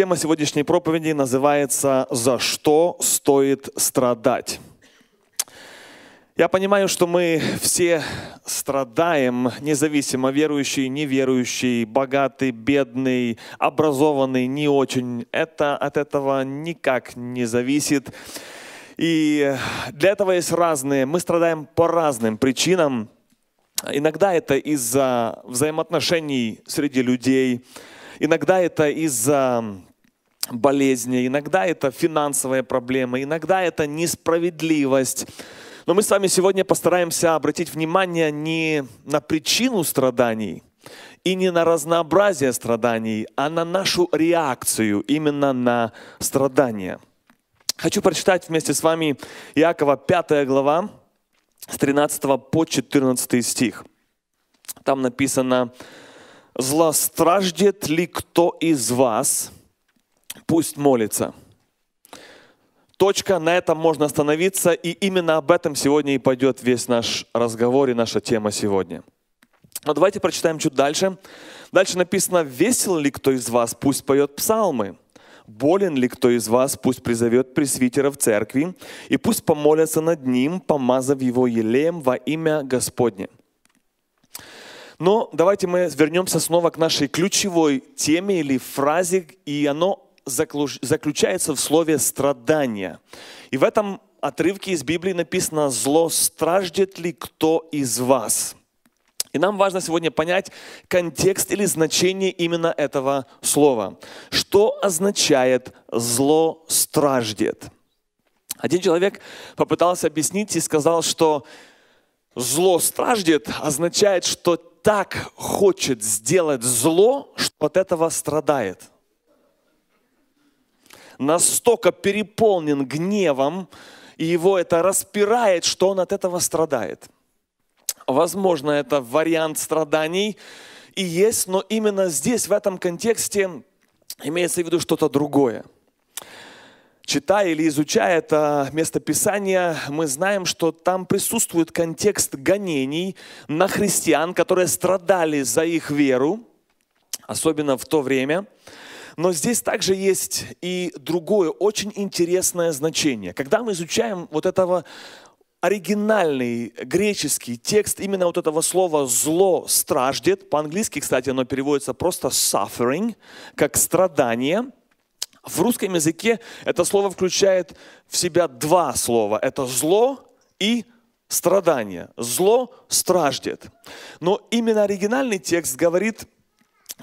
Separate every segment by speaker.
Speaker 1: Тема сегодняшней проповеди называется «За что стоит страдать?». Я понимаю, что мы все страдаем, независимо верующий, неверующий, богатый, бедный, образованный, не очень. Это от этого никак не зависит. И для этого есть разные, мы страдаем по разным причинам. Иногда это из-за взаимоотношений среди людей, Иногда это из-за болезни, иногда это финансовая проблема, иногда это несправедливость. Но мы с вами сегодня постараемся обратить внимание не на причину страданий и не на разнообразие страданий, а на нашу реакцию именно на страдания. Хочу прочитать вместе с вами Иакова 5 глава с 13 по 14 стих. Там написано, злостраждет ли кто из вас, пусть молится. Точка, на этом можно остановиться, и именно об этом сегодня и пойдет весь наш разговор и наша тема сегодня. Но давайте прочитаем чуть дальше. Дальше написано, весел ли кто из вас, пусть поет псалмы. Болен ли кто из вас, пусть призовет пресвитера в церкви, и пусть помолятся над ним, помазав его елеем во имя Господне. Но давайте мы вернемся снова к нашей ключевой теме или фразе, и оно заключается в слове «страдание». И в этом отрывке из Библии написано «Зло страждет ли кто из вас?» И нам важно сегодня понять контекст или значение именно этого слова. Что означает «зло страждет»? Один человек попытался объяснить и сказал, что зло страждет означает, что так хочет сделать зло, что от этого страдает. Настолько переполнен гневом, и его это распирает, что он от этого страдает. Возможно, это вариант страданий и есть, но именно здесь, в этом контексте, имеется в виду что-то другое читая или изучая это местописание, мы знаем, что там присутствует контекст гонений на христиан, которые страдали за их веру, особенно в то время. Но здесь также есть и другое очень интересное значение. Когда мы изучаем вот этого оригинальный греческий текст именно вот этого слова «зло страждет», по-английски, кстати, оно переводится просто suffering, как страдание – в русском языке это слово включает в себя два слова. Это зло и страдание. Зло страждет. Но именно оригинальный текст говорит,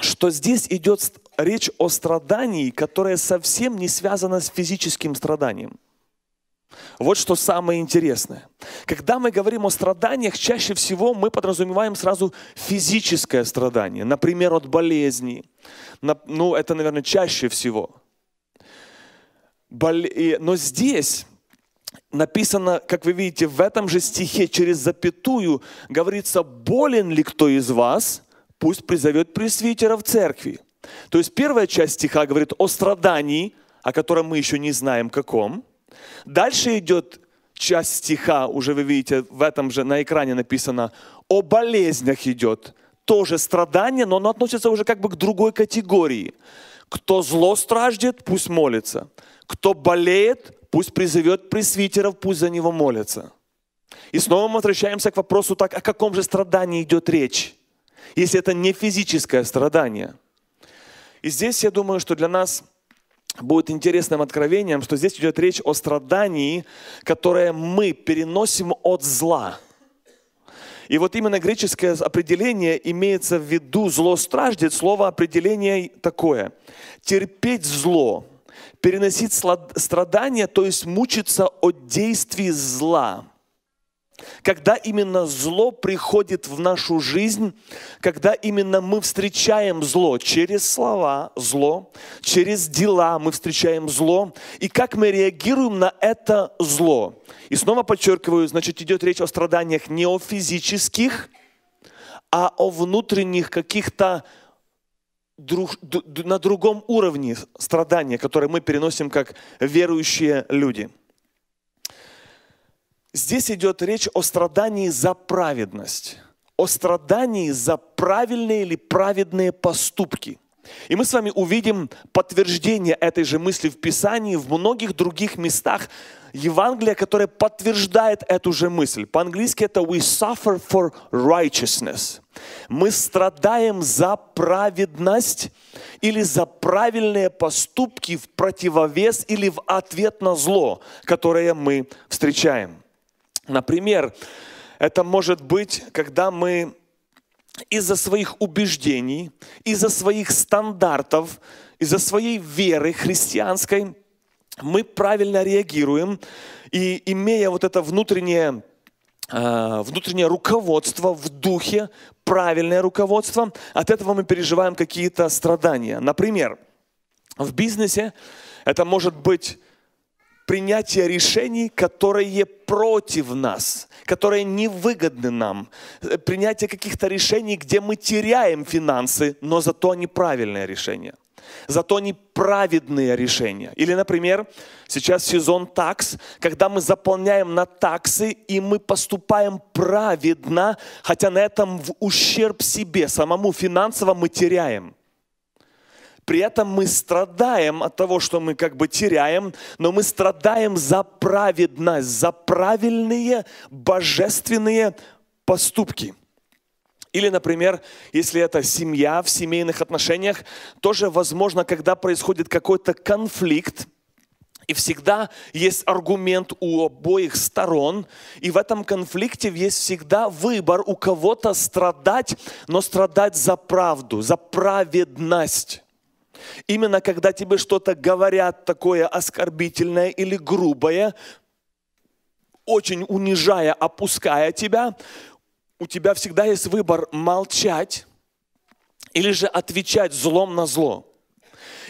Speaker 1: что здесь идет речь о страдании, которое совсем не связано с физическим страданием. Вот что самое интересное. Когда мы говорим о страданиях, чаще всего мы подразумеваем сразу физическое страдание, например, от болезни. Ну, это, наверное, чаще всего. Но здесь написано, как вы видите, в этом же стихе через запятую говорится, болен ли кто из вас, пусть призовет пресвитера в церкви. То есть первая часть стиха говорит о страдании, о котором мы еще не знаем каком. Дальше идет часть стиха, уже вы видите, в этом же на экране написано, о болезнях идет. Тоже страдание, но оно относится уже как бы к другой категории. Кто зло страждет, пусть молится. Кто болеет, пусть призовет пресвитеров, пусть за него молятся. И снова мы возвращаемся к вопросу, так о каком же страдании идет речь, если это не физическое страдание. И здесь я думаю, что для нас будет интересным откровением, что здесь идет речь о страдании, которое мы переносим от зла. И вот именно греческое определение имеется в виду зло страждет, слово определение такое. Терпеть зло – переносить страдания, то есть мучиться от действий зла. Когда именно зло приходит в нашу жизнь, когда именно мы встречаем зло через слова, зло, через дела мы встречаем зло, и как мы реагируем на это зло. И снова подчеркиваю, значит, идет речь о страданиях не о физических, а о внутренних каких-то друг, на другом уровне страдания, которые мы переносим как верующие люди. Здесь идет речь о страдании за праведность, о страдании за правильные или праведные поступки. И мы с вами увидим подтверждение этой же мысли в Писании в многих других местах Евангелия, которое подтверждает эту же мысль. По-английски это we suffer for righteousness. Мы страдаем за праведность или за правильные поступки в противовес или в ответ на зло, которое мы встречаем. Например, это может быть, когда мы из-за своих убеждений, из-за своих стандартов, из-за своей веры христианской мы правильно реагируем, и имея вот это внутреннее, а, внутреннее руководство в духе, правильное руководство, от этого мы переживаем какие-то страдания. Например, в бизнесе это может быть принятие решений, которые против нас, которые невыгодны нам. Принятие каких-то решений, где мы теряем финансы, но зато они правильные решения. Зато они праведные решения. Или, например, сейчас сезон такс, когда мы заполняем на таксы, и мы поступаем праведно, хотя на этом в ущерб себе, самому финансово мы теряем. При этом мы страдаем от того, что мы как бы теряем, но мы страдаем за праведность, за правильные божественные поступки. Или, например, если это семья в семейных отношениях, тоже возможно, когда происходит какой-то конфликт, и всегда есть аргумент у обоих сторон, и в этом конфликте есть всегда выбор у кого-то страдать, но страдать за правду, за праведность. Именно когда тебе что-то говорят такое оскорбительное или грубое, очень унижая, опуская тебя, у тебя всегда есть выбор молчать или же отвечать злом на зло.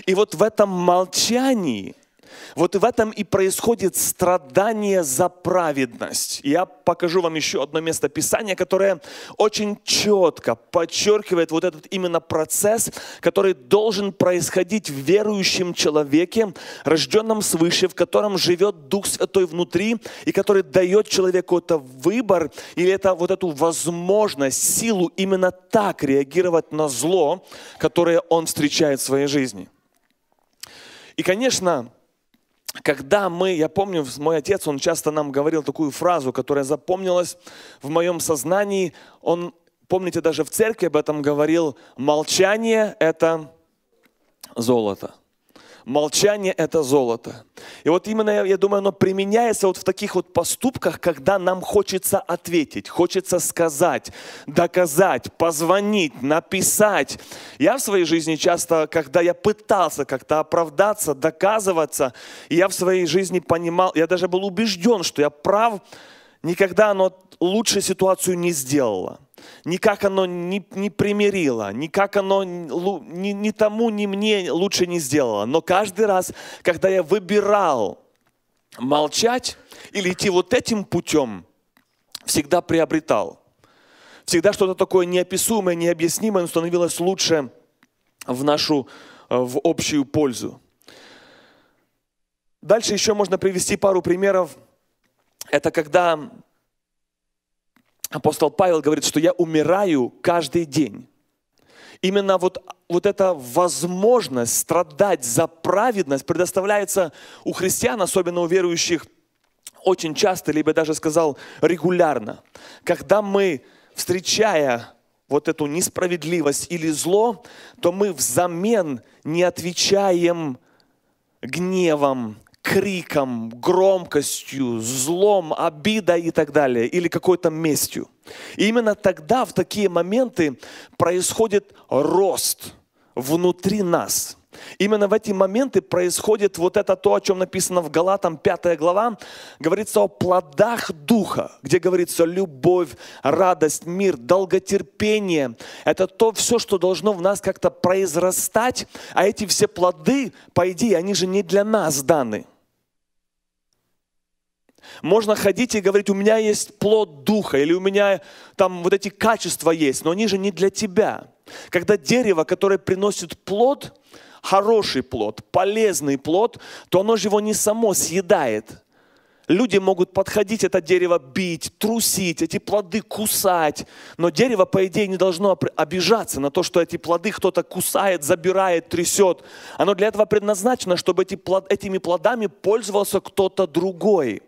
Speaker 1: И вот в этом молчании – вот в этом и происходит страдание за праведность. Я покажу вам еще одно место Писания, которое очень четко подчеркивает вот этот именно процесс, который должен происходить в верующем человеке, рожденном свыше, в котором живет Дух Святой внутри, и который дает человеку это выбор, или это вот эту возможность, силу именно так реагировать на зло, которое он встречает в своей жизни. И, конечно, когда мы, я помню, мой отец, он часто нам говорил такую фразу, которая запомнилась в моем сознании. Он, помните, даже в церкви об этом говорил, молчание – это золото. Молчание – это золото. И вот именно, я думаю, оно применяется вот в таких вот поступках, когда нам хочется ответить, хочется сказать, доказать, позвонить, написать. Я в своей жизни часто, когда я пытался как-то оправдаться, доказываться, я в своей жизни понимал, я даже был убежден, что я прав, никогда оно лучше ситуацию не сделало никак оно не, не примирило, никак оно ни, ни тому, ни мне лучше не сделало. Но каждый раз, когда я выбирал молчать или идти вот этим путем, всегда приобретал. Всегда что-то такое неописуемое, необъяснимое становилось лучше в нашу, в общую пользу. Дальше еще можно привести пару примеров. Это когда апостол Павел говорит, что я умираю каждый день. Именно вот, вот эта возможность страдать за праведность предоставляется у христиан, особенно у верующих, очень часто, либо даже сказал регулярно. Когда мы, встречая вот эту несправедливость или зло, то мы взамен не отвечаем гневом, криком, громкостью, злом, обидой и так далее, или какой-то местью. И именно тогда, в такие моменты, происходит рост внутри нас. Именно в эти моменты происходит вот это то, о чем написано в Галатам 5 глава. Говорится о плодах Духа, где говорится любовь, радость, мир, долготерпение. Это то все, что должно в нас как-то произрастать. А эти все плоды, по идее, они же не для нас даны. Можно ходить и говорить, у меня есть плод духа, или у меня там вот эти качества есть, но они же не для тебя. Когда дерево, которое приносит плод, хороший плод, полезный плод, то оно же его не само съедает. Люди могут подходить, это дерево бить, трусить, эти плоды кусать. Но дерево, по идее, не должно обижаться на то, что эти плоды кто-то кусает, забирает, трясет. Оно для этого предназначено, чтобы эти плод, этими плодами пользовался кто-то другой.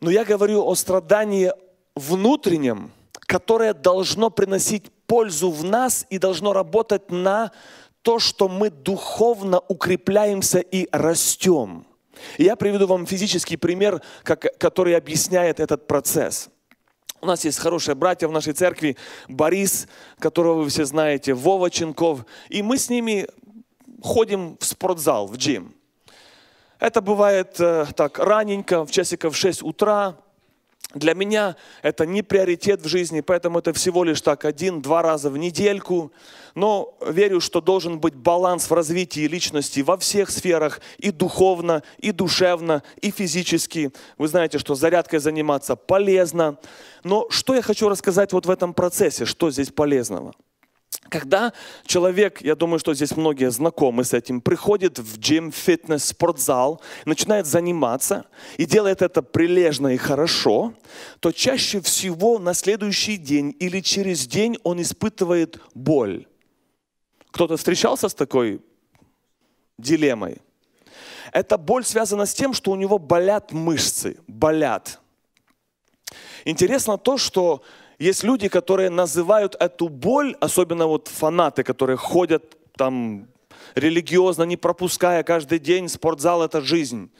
Speaker 1: Но я говорю о страдании внутреннем, которое должно приносить пользу в нас и должно работать на то, что мы духовно укрепляемся и растем. И я приведу вам физический пример, как, который объясняет этот процесс. У нас есть хорошие братья в нашей церкви, Борис, которого вы все знаете, Вова Ченков, и мы с ними ходим в спортзал, в джим. Это бывает э, так раненько, в часиков 6 утра, для меня это не приоритет в жизни, поэтому это всего лишь так один-два раза в недельку. Но верю, что должен быть баланс в развитии личности во всех сферах, и духовно, и душевно, и физически. Вы знаете, что зарядкой заниматься полезно. Но что я хочу рассказать вот в этом процессе, что здесь полезного – когда человек, я думаю, что здесь многие знакомы с этим, приходит в джим, фитнес, спортзал, начинает заниматься и делает это прилежно и хорошо, то чаще всего на следующий день или через день он испытывает боль. Кто-то встречался с такой дилеммой? Эта боль связана с тем, что у него болят мышцы, болят. Интересно то, что есть люди, которые называют эту боль, особенно вот фанаты, которые ходят там религиозно, не пропуская каждый день, спортзал – это жизнь,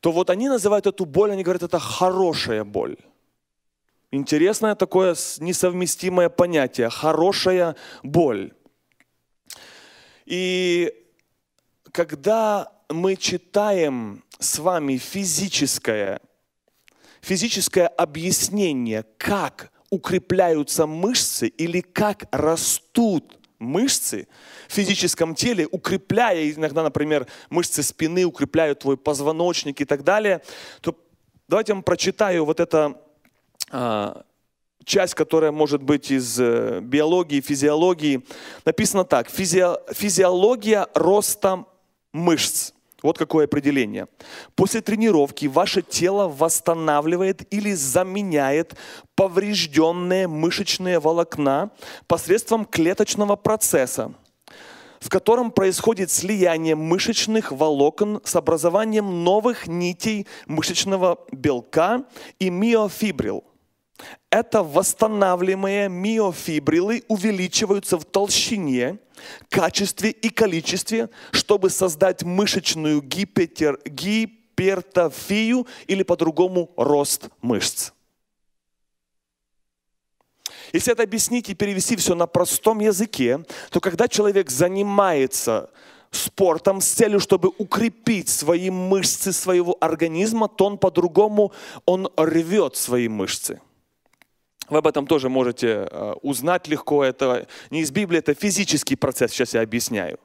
Speaker 1: то вот они называют эту боль, они говорят, это хорошая боль. Интересное такое несовместимое понятие – хорошая боль. И когда мы читаем с вами физическое, физическое объяснение, как укрепляются мышцы или как растут мышцы в физическом теле, укрепляя, иногда, например, мышцы спины укрепляют твой позвоночник и так далее, то давайте я вам прочитаю вот это а, часть, которая может быть из э, биологии, физиологии. Написано так. Физи... Физиология роста мышц. Вот какое определение. После тренировки ваше тело восстанавливает или заменяет поврежденные мышечные волокна посредством клеточного процесса, в котором происходит слияние мышечных волокон с образованием новых нитей мышечного белка и миофибрил. Это восстанавливаемые миофибрилы увеличиваются в толщине, качестве и количестве, чтобы создать мышечную гипертер, гипертофию или по-другому рост мышц. Если это объяснить и перевести все на простом языке, то когда человек занимается спортом с целью, чтобы укрепить свои мышцы своего организма, то он по-другому, он рвет свои мышцы – вы об этом тоже можете э, узнать легко. Это не из Библии, это физический процесс, сейчас я объясняю.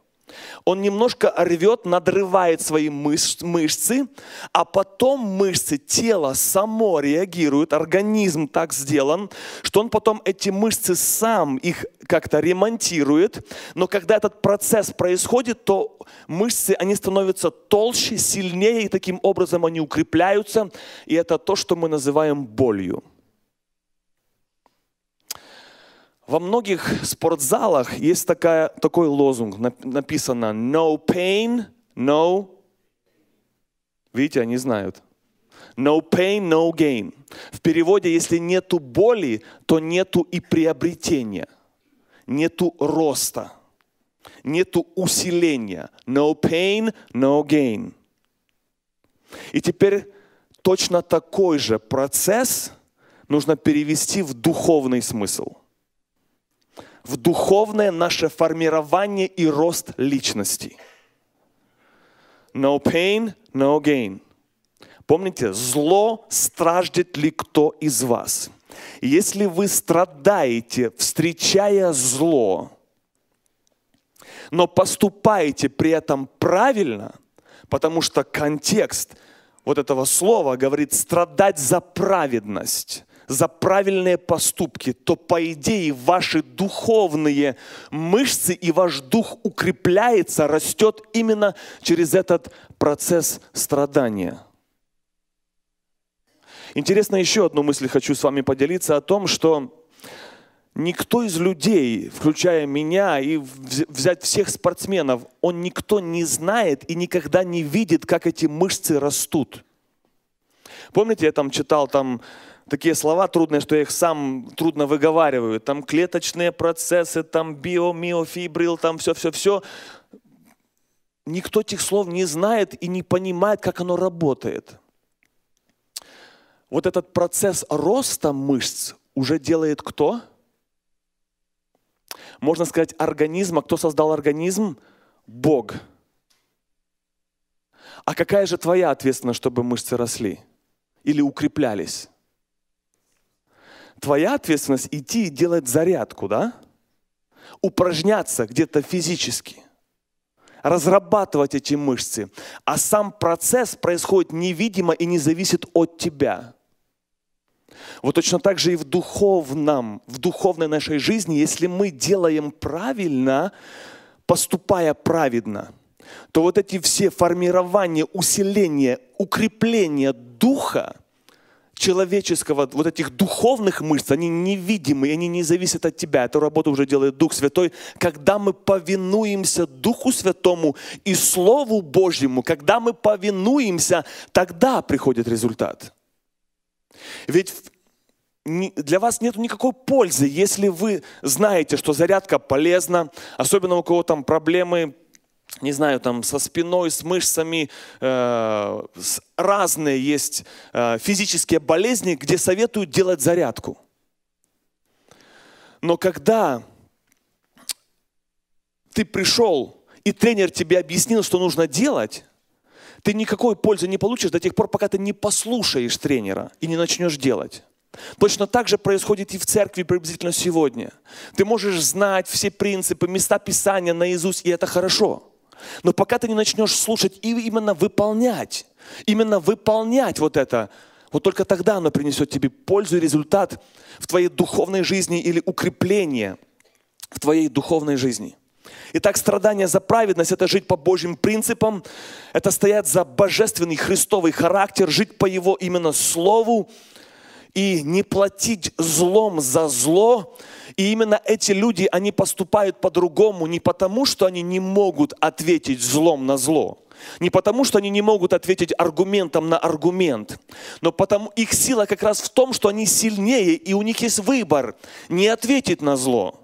Speaker 1: Он немножко рвет, надрывает свои мыш мышцы, а потом мышцы, тело само реагирует, организм так сделан, что он потом эти мышцы сам их как-то ремонтирует. Но когда этот процесс происходит, то мышцы, они становятся толще, сильнее, и таким образом они укрепляются. И это то, что мы называем болью. Во многих спортзалах есть такая, такой лозунг, написано «No pain, no...» Видите, они знают. No pain, no gain. В переводе, если нету боли, то нету и приобретения, нету роста, нету усиления. No pain, no gain. И теперь точно такой же процесс нужно перевести в духовный смысл – в духовное наше формирование и рост личности. No pain, no gain. Помните, зло страждет ли кто из вас? Если вы страдаете, встречая зло, но поступаете при этом правильно, потому что контекст вот этого слова говорит страдать за праведность, за правильные поступки, то по идее ваши духовные мышцы и ваш дух укрепляется, растет именно через этот процесс страдания. Интересно, еще одну мысль хочу с вами поделиться о том, что никто из людей, включая меня и взять всех спортсменов, он никто не знает и никогда не видит, как эти мышцы растут. Помните, я там читал там такие слова трудные, что я их сам трудно выговариваю. Там клеточные процессы, там био, миофибрил, там все-все-все. Никто этих слов не знает и не понимает, как оно работает. Вот этот процесс роста мышц уже делает кто? Можно сказать, организма. Кто создал организм? Бог. А какая же твоя ответственность, чтобы мышцы росли или укреплялись? Твоя ответственность идти и делать зарядку, да? Упражняться где-то физически разрабатывать эти мышцы, а сам процесс происходит невидимо и не зависит от тебя. Вот точно так же и в духовном, в духовной нашей жизни, если мы делаем правильно, поступая праведно, то вот эти все формирования, усиления, укрепления духа – человеческого, вот этих духовных мышц, они невидимые, они не зависят от тебя. Эту работу уже делает Дух Святой. Когда мы повинуемся Духу Святому и Слову Божьему, когда мы повинуемся, тогда приходит результат. Ведь для вас нет никакой пользы, если вы знаете, что зарядка полезна, особенно у кого там проблемы не знаю, там со спиной, с мышцами, э, разные есть э, физические болезни, где советуют делать зарядку. Но когда ты пришел, и тренер тебе объяснил, что нужно делать, ты никакой пользы не получишь до тех пор, пока ты не послушаешь тренера и не начнешь делать. Точно так же происходит и в церкви приблизительно сегодня. Ты можешь знать все принципы, места Писания наизусть, и это хорошо. Но пока ты не начнешь слушать и именно выполнять, именно выполнять вот это, вот только тогда оно принесет тебе пользу и результат в твоей духовной жизни или укрепление в твоей духовной жизни. Итак, страдание за праведность – это жить по Божьим принципам, это стоять за божественный христовый характер, жить по Его именно Слову и не платить злом за зло, и именно эти люди, они поступают по-другому не потому, что они не могут ответить злом на зло, не потому, что они не могут ответить аргументом на аргумент, но потому их сила как раз в том, что они сильнее, и у них есть выбор не ответить на зло,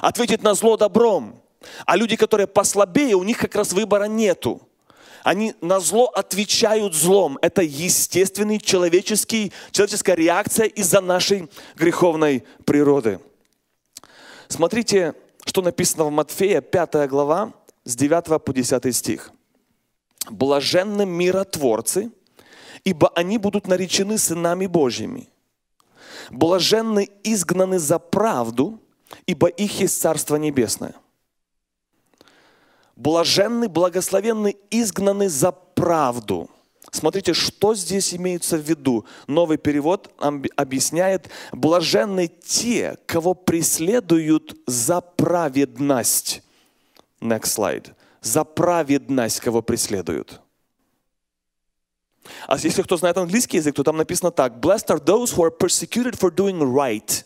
Speaker 1: ответить на зло добром. А люди, которые послабее, у них как раз выбора нету. Они на зло отвечают злом. Это естественный человеческий, человеческая реакция из-за нашей греховной природы. Смотрите, что написано в Матфея, 5 глава, с 9 по 10 стих. «Блаженны миротворцы, ибо они будут наречены сынами Божьими. Блаженны изгнаны за правду, ибо их есть Царство Небесное. Блаженны, благословенны, изгнаны за правду». Смотрите, что здесь имеется в виду. Новый перевод объясняет, блаженны те, кого преследуют за праведность. Next slide. За праведность, кого преследуют. А если кто знает английский язык, то там написано так. Blessed are those who are persecuted for doing right.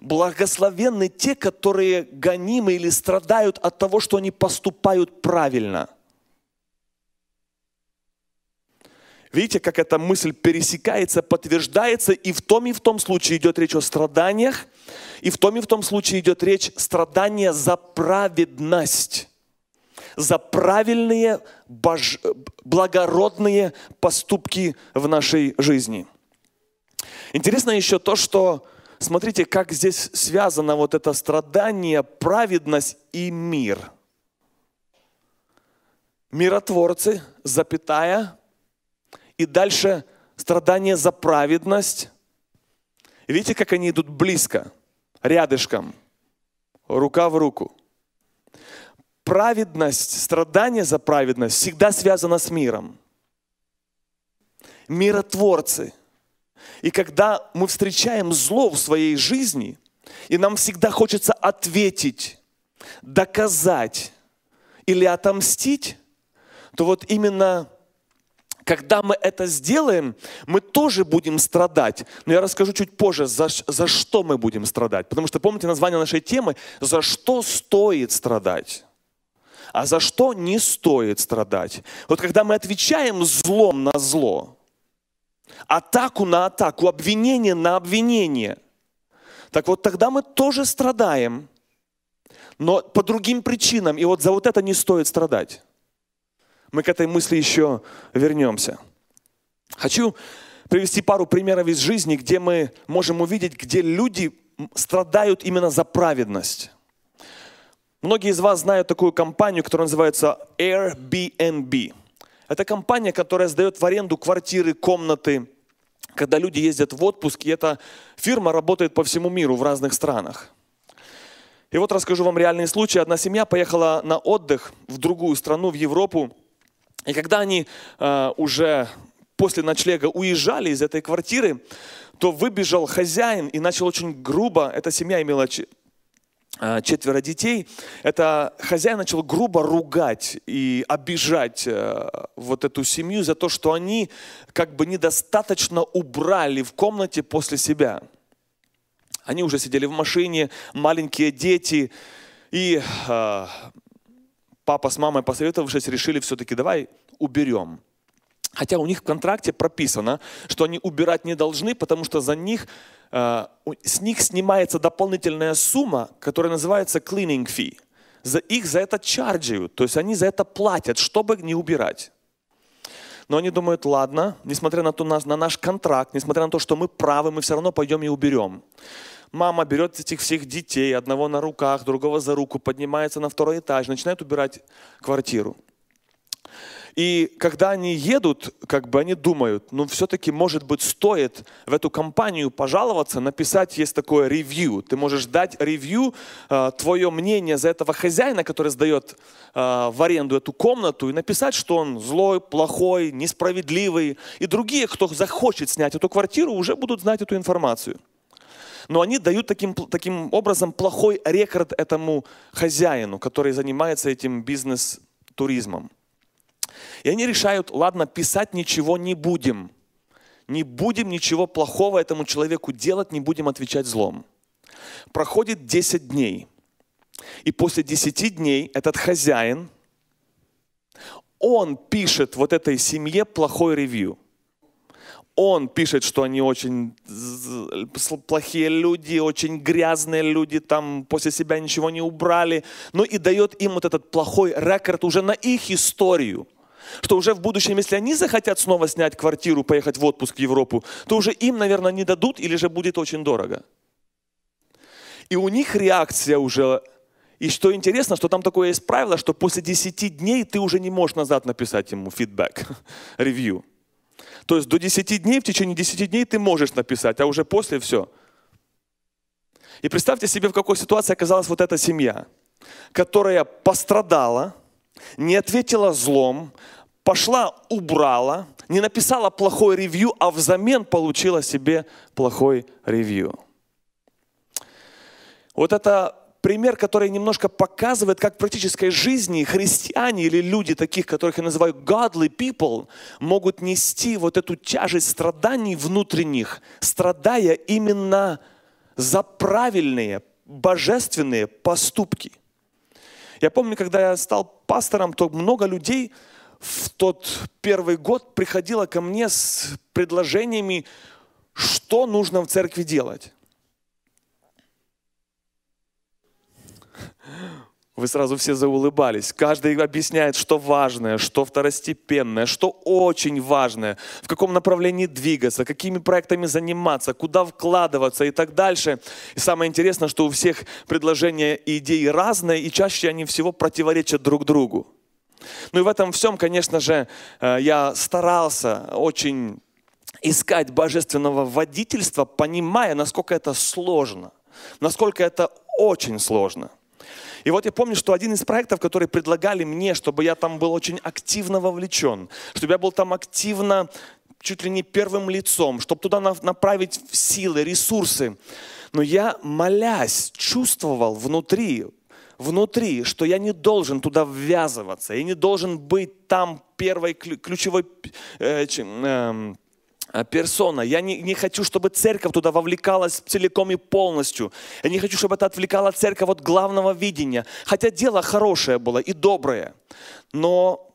Speaker 1: Благословенны те, которые гонимы или страдают от того, что они поступают правильно – Видите, как эта мысль пересекается, подтверждается, и в том и в том случае идет речь о страданиях, и в том и в том случае идет речь страдания за праведность, за правильные, бож... благородные поступки в нашей жизни. Интересно еще то, что смотрите, как здесь связано вот это страдание, праведность и мир. Миротворцы, запятая, и дальше страдание за праведность. видите, как они идут близко, рядышком, рука в руку. Праведность, страдание за праведность всегда связано с миром. Миротворцы. И когда мы встречаем зло в своей жизни, и нам всегда хочется ответить, доказать или отомстить, то вот именно когда мы это сделаем, мы тоже будем страдать. Но я расскажу чуть позже, за, за что мы будем страдать. Потому что помните название нашей темы «За что стоит страдать?» А за что не стоит страдать? Вот когда мы отвечаем злом на зло, атаку на атаку, обвинение на обвинение, так вот тогда мы тоже страдаем, но по другим причинам. И вот за вот это не стоит страдать. Мы к этой мысли еще вернемся. Хочу привести пару примеров из жизни, где мы можем увидеть, где люди страдают именно за праведность. Многие из вас знают такую компанию, которая называется Airbnb. Это компания, которая сдает в аренду квартиры, комнаты, когда люди ездят в отпуск, и эта фирма работает по всему миру в разных странах. И вот расскажу вам реальный случай. Одна семья поехала на отдых в другую страну, в Европу, и когда они э, уже после ночлега уезжали из этой квартиры, то выбежал хозяин и начал очень грубо, эта семья имела четверо детей, это хозяин начал грубо ругать и обижать э, вот эту семью за то, что они как бы недостаточно убрали в комнате после себя. Они уже сидели в машине, маленькие дети, и э, папа с мамой, посоветовавшись, решили все-таки давай уберем. Хотя у них в контракте прописано, что они убирать не должны, потому что за них, э, с них снимается дополнительная сумма, которая называется cleaning fee. За их за это чарджиют, то есть они за это платят, чтобы не убирать. Но они думают, ладно, несмотря на, то, на, на наш контракт, несмотря на то, что мы правы, мы все равно пойдем и уберем. Мама берет этих всех детей, одного на руках, другого за руку, поднимается на второй этаж, начинает убирать квартиру. И когда они едут, как бы они думают, ну все-таки, может быть, стоит в эту компанию пожаловаться, написать, есть такое ревью. Ты можешь дать ревью, э, твое мнение за этого хозяина, который сдает э, в аренду эту комнату, и написать, что он злой, плохой, несправедливый. И другие, кто захочет снять эту квартиру, уже будут знать эту информацию но они дают таким, таким образом плохой рекорд этому хозяину, который занимается этим бизнес-туризмом. И они решают, ладно, писать ничего не будем. Не будем ничего плохого этому человеку делать, не будем отвечать злом. Проходит 10 дней. И после 10 дней этот хозяин, он пишет вот этой семье плохой ревью он пишет, что они очень плохие люди, очень грязные люди, там после себя ничего не убрали. Ну и дает им вот этот плохой рекорд уже на их историю. Что уже в будущем, если они захотят снова снять квартиру, поехать в отпуск в Европу, то уже им, наверное, не дадут или же будет очень дорого. И у них реакция уже и что интересно, что там такое есть правило, что после 10 дней ты уже не можешь назад написать ему фидбэк, ревью. То есть до 10 дней, в течение 10 дней ты можешь написать, а уже после все. И представьте себе, в какой ситуации оказалась вот эта семья, которая пострадала, не ответила злом, пошла, убрала, не написала плохой ревью, а взамен получила себе плохой ревью. Вот это пример, который немножко показывает, как в практической жизни христиане или люди таких, которых я называю godly people, могут нести вот эту тяжесть страданий внутренних, страдая именно за правильные, божественные поступки. Я помню, когда я стал пастором, то много людей в тот первый год приходило ко мне с предложениями, что нужно в церкви делать. Вы сразу все заулыбались. Каждый объясняет, что важное, что второстепенное, что очень важное, в каком направлении двигаться, какими проектами заниматься, куда вкладываться и так дальше. И самое интересное, что у всех предложения и идеи разные, и чаще они всего противоречат друг другу. Ну и в этом всем, конечно же, э, я старался очень искать божественного водительства, понимая, насколько это сложно, насколько это очень сложно – и вот я помню, что один из проектов, которые предлагали мне, чтобы я там был очень активно вовлечен, чтобы я был там активно чуть ли не первым лицом, чтобы туда направить силы, ресурсы. Но я, молясь, чувствовал внутри, внутри, что я не должен туда ввязываться, я не должен быть там первой ключевой э, э, персона. Я не, не хочу, чтобы церковь туда вовлекалась целиком и полностью. Я не хочу, чтобы это отвлекало церковь от главного видения. Хотя дело хорошее было и доброе. Но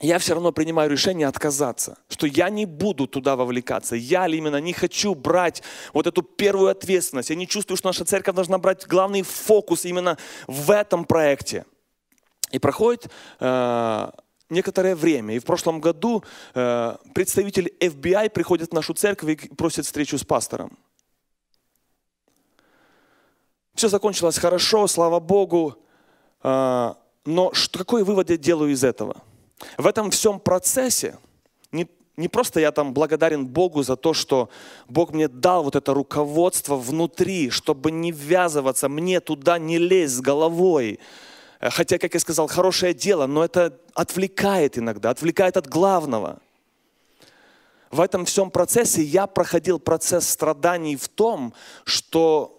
Speaker 1: я все равно принимаю решение отказаться, что я не буду туда вовлекаться. Я именно не хочу брать вот эту первую ответственность. Я не чувствую, что наша церковь должна брать главный фокус именно в этом проекте. И проходит э, некоторое время. И в прошлом году э, представитель FBI приходит в нашу церковь и просит встречу с пастором. Все закончилось хорошо, слава Богу. Э, но что, какой вывод я делаю из этого? В этом всем процессе не, не просто я там благодарен Богу за то, что Бог мне дал вот это руководство внутри, чтобы не ввязываться, мне туда не лезть с головой. Э, хотя, как я сказал, хорошее дело, но это отвлекает иногда, отвлекает от главного. В этом всем процессе я проходил процесс страданий в том, что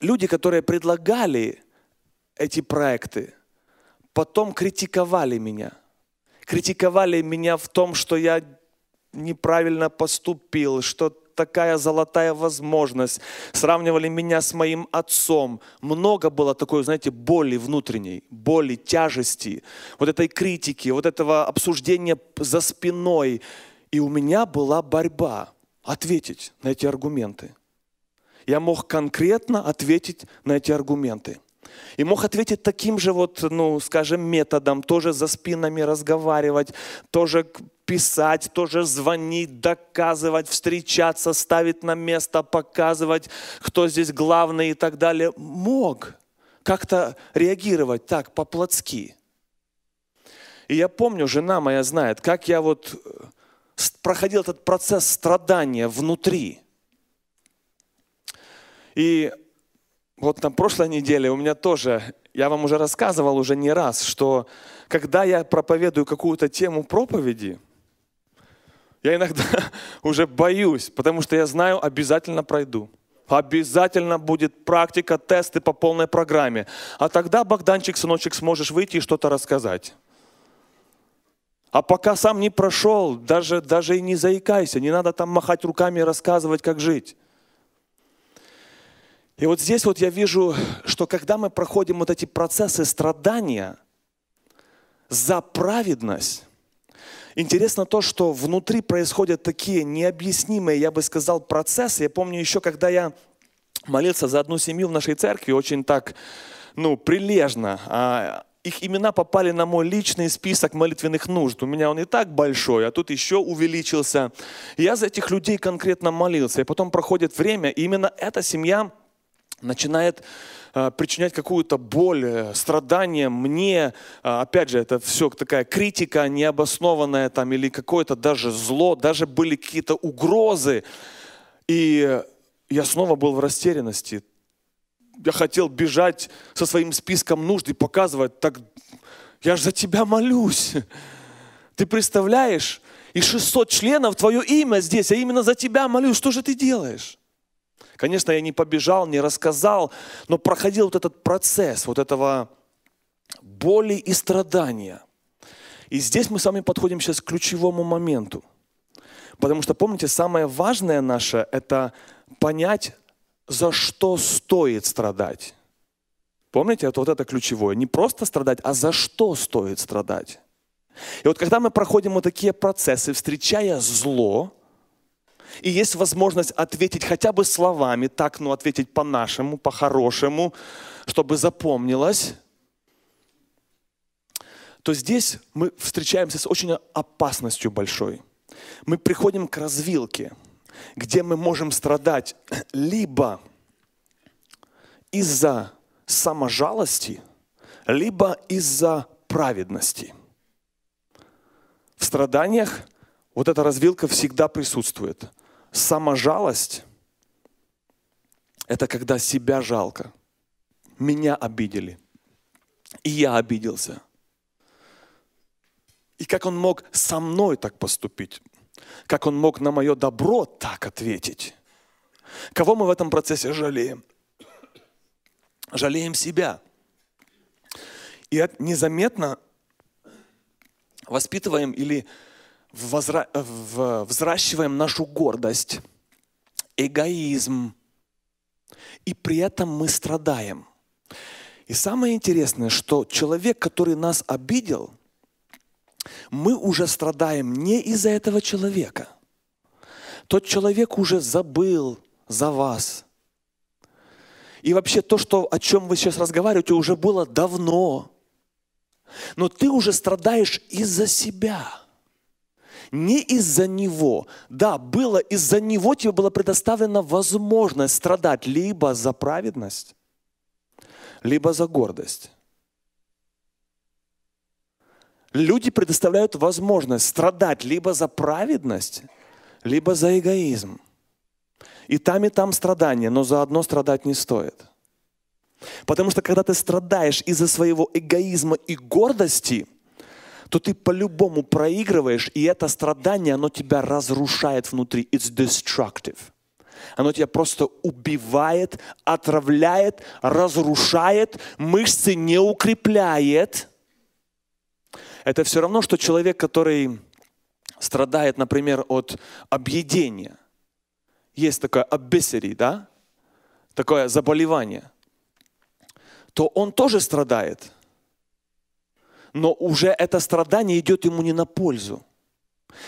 Speaker 1: люди, которые предлагали эти проекты, потом критиковали меня. Критиковали меня в том, что я неправильно поступил, что такая золотая возможность. Сравнивали меня с моим отцом. Много было такой, знаете, боли внутренней, боли, тяжести, вот этой критики, вот этого обсуждения за спиной. И у меня была борьба ответить на эти аргументы. Я мог конкретно ответить на эти аргументы. И мог ответить таким же вот, ну, скажем, методом, тоже за спинами разговаривать, тоже писать, тоже звонить, доказывать, встречаться, ставить на место, показывать, кто здесь главный и так далее. Мог как-то реагировать так, по-плотски. И я помню, жена моя знает, как я вот э, проходил этот процесс страдания внутри. И вот на прошлой неделе у меня тоже, я вам уже рассказывал уже не раз, что когда я проповедую какую-то тему проповеди, я иногда уже боюсь, потому что я знаю, обязательно пройду. Обязательно будет практика, тесты по полной программе. А тогда, Богданчик, сыночек, сможешь выйти и что-то рассказать. А пока сам не прошел, даже, даже и не заикайся, не надо там махать руками и рассказывать, как жить. И вот здесь вот я вижу, что когда мы проходим вот эти процессы страдания за праведность, интересно то, что внутри происходят такие необъяснимые, я бы сказал, процессы. Я помню еще, когда я молился за одну семью в нашей церкви, очень так, ну, прилежно. А их имена попали на мой личный список молитвенных нужд. У меня он и так большой, а тут еще увеличился. Я за этих людей конкретно молился. И потом проходит время, и именно эта семья начинает э, причинять какую-то боль, э, страдания мне. Э, опять же, это все такая критика необоснованная там или какое-то даже зло, даже были какие-то угрозы. И я снова был в растерянности. Я хотел бежать со своим списком нужд и показывать, так я же за тебя молюсь. Ты представляешь? И 600 членов, твое имя здесь, а именно за тебя молюсь. Что же ты делаешь? Конечно, я не побежал, не рассказал, но проходил вот этот процесс вот этого боли и страдания. И здесь мы с вами подходим сейчас к ключевому моменту. Потому что, помните, самое важное наше – это понять, за что стоит страдать. Помните, это вот это ключевое. Не просто страдать, а за что стоит страдать. И вот когда мы проходим вот такие процессы, встречая зло, и есть возможность ответить хотя бы словами, так, ну, ответить по-нашему, по-хорошему, чтобы запомнилось, то здесь мы встречаемся с очень опасностью большой. Мы приходим к развилке, где мы можем страдать либо из-за саможалости, либо из-за праведности. В страданиях вот эта развилка всегда присутствует. Саможалость – это когда себя жалко. Меня обидели. И я обиделся. И как он мог со мной так поступить? Как он мог на мое добро так ответить? Кого мы в этом процессе жалеем? Жалеем себя. И незаметно воспитываем или возра... взращиваем нашу гордость, эгоизм, и при этом мы страдаем. И самое интересное, что человек, который нас обидел, мы уже страдаем не из-за этого человека. Тот человек уже забыл за вас. И вообще то, что, о чем вы сейчас разговариваете, уже было давно. Но ты уже страдаешь из-за себя не из-за него. Да, было из-за него тебе была предоставлена возможность страдать либо за праведность, либо за гордость. Люди предоставляют возможность страдать либо за праведность, либо за эгоизм. И там, и там страдания, но заодно страдать не стоит. Потому что когда ты страдаешь из-за своего эгоизма и гордости – то ты по-любому проигрываешь, и это страдание, оно тебя разрушает внутри. It's destructive. Оно тебя просто убивает, отравляет, разрушает, мышцы не укрепляет. Это все равно, что человек, который страдает, например, от объедения. Есть такое obesity, да? Такое заболевание. То он тоже страдает – но уже это страдание идет ему не на пользу.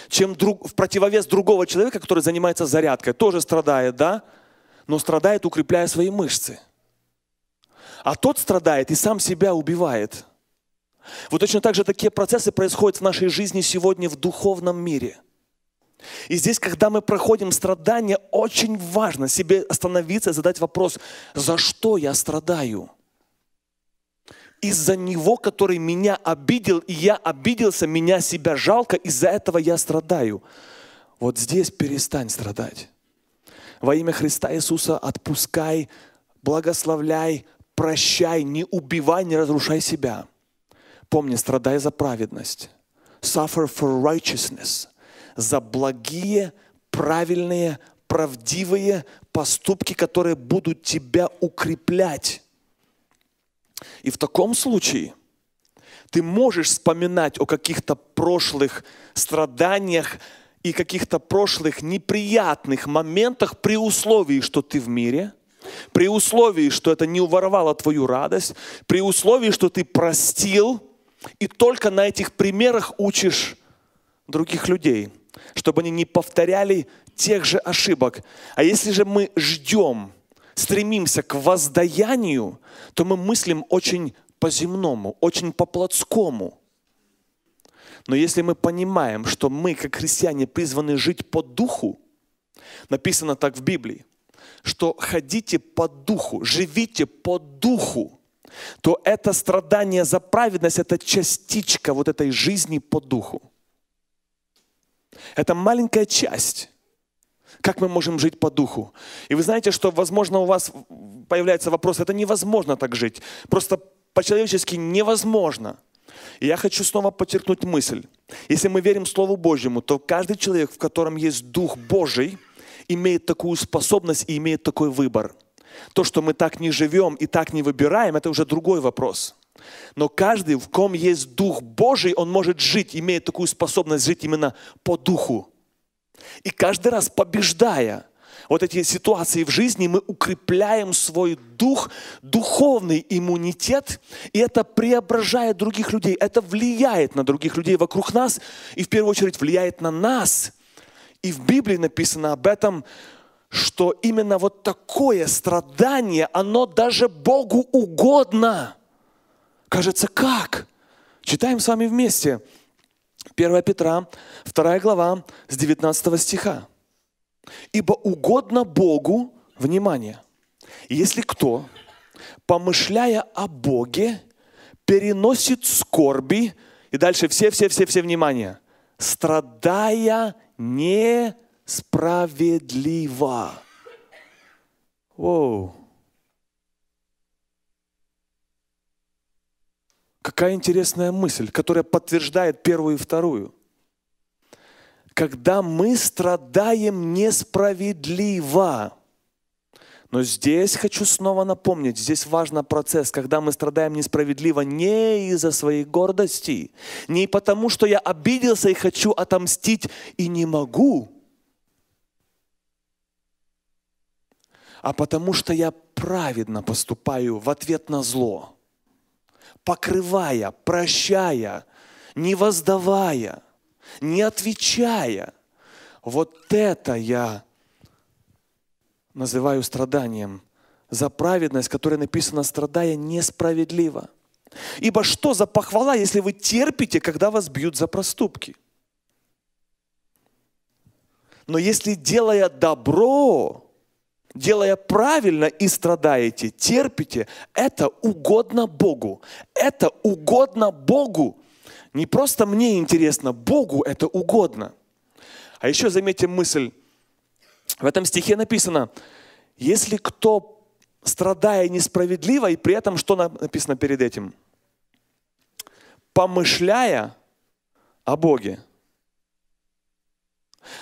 Speaker 1: Чем друг, в противовес другого человека, который занимается зарядкой, тоже страдает, да? Но страдает, укрепляя свои мышцы. А тот страдает и сам себя убивает. Вот точно так же такие процессы происходят в нашей жизни сегодня в духовном мире. И здесь, когда мы проходим страдания, очень важно себе остановиться и задать вопрос, за что я страдаю? Из-за него, который меня обидел, и я обиделся, меня себя жалко, из-за этого я страдаю. Вот здесь перестань страдать. Во имя Христа Иисуса отпускай, благословляй, прощай, не убивай, не разрушай себя. Помни, страдай за праведность. Suffer for righteousness. За благие, правильные, правдивые поступки, которые будут тебя укреплять и в таком случае ты можешь вспоминать о каких-то прошлых страданиях и каких-то прошлых неприятных моментах при условии, что ты в мире, при условии, что это не уворовало твою радость, при условии, что ты простил, и только на этих примерах учишь других людей, чтобы они не повторяли тех же ошибок. А если же мы ждем, стремимся к воздаянию, то мы мыслим очень по-земному, очень по-плотскому. Но если мы понимаем, что мы, как христиане, призваны жить по духу, написано так в Библии, что ходите по духу, живите по духу, то это страдание за праведность, это частичка вот этой жизни по духу. Это маленькая часть. Как мы можем жить по духу? И вы знаете, что, возможно, у вас появляется вопрос, это невозможно так жить. Просто по-человечески невозможно. И я хочу снова подчеркнуть мысль. Если мы верим Слову Божьему, то каждый человек, в котором есть Дух Божий, имеет такую способность и имеет такой выбор. То, что мы так не живем и так не выбираем, это уже другой вопрос. Но каждый, в ком есть Дух Божий, он может жить, имеет такую способность жить именно по Духу. И каждый раз побеждая вот эти ситуации в жизни, мы укрепляем свой дух, духовный иммунитет, и это преображает других людей, это влияет на других людей вокруг нас, и в первую очередь влияет на нас. И в Библии написано об этом, что именно вот такое страдание, оно даже Богу угодно. Кажется, как? Читаем с вами вместе. 1 Петра, 2 глава, с 19 стиха. «Ибо угодно Богу, внимание, если кто, помышляя о Боге, переносит скорби, и дальше все-все-все-все внимание, страдая несправедливо». Воу. Какая интересная мысль, которая подтверждает первую и вторую. когда мы страдаем несправедливо. Но здесь хочу снова напомнить, здесь важный процесс, когда мы страдаем несправедливо не из-за своей гордости, не потому, что я обиделся и хочу отомстить и не могу, а потому что я праведно поступаю в ответ на зло, покрывая, прощая, не воздавая, не отвечая. Вот это я называю страданием за праведность, которая написана, страдая несправедливо. Ибо что за похвала, если вы терпите, когда вас бьют за проступки? Но если делая добро, делая правильно и страдаете, терпите, это угодно Богу. Это угодно Богу. Не просто мне интересно, Богу это угодно. А еще заметьте мысль, в этом стихе написано, если кто, страдая несправедливо, и при этом что написано перед этим? Помышляя о Боге.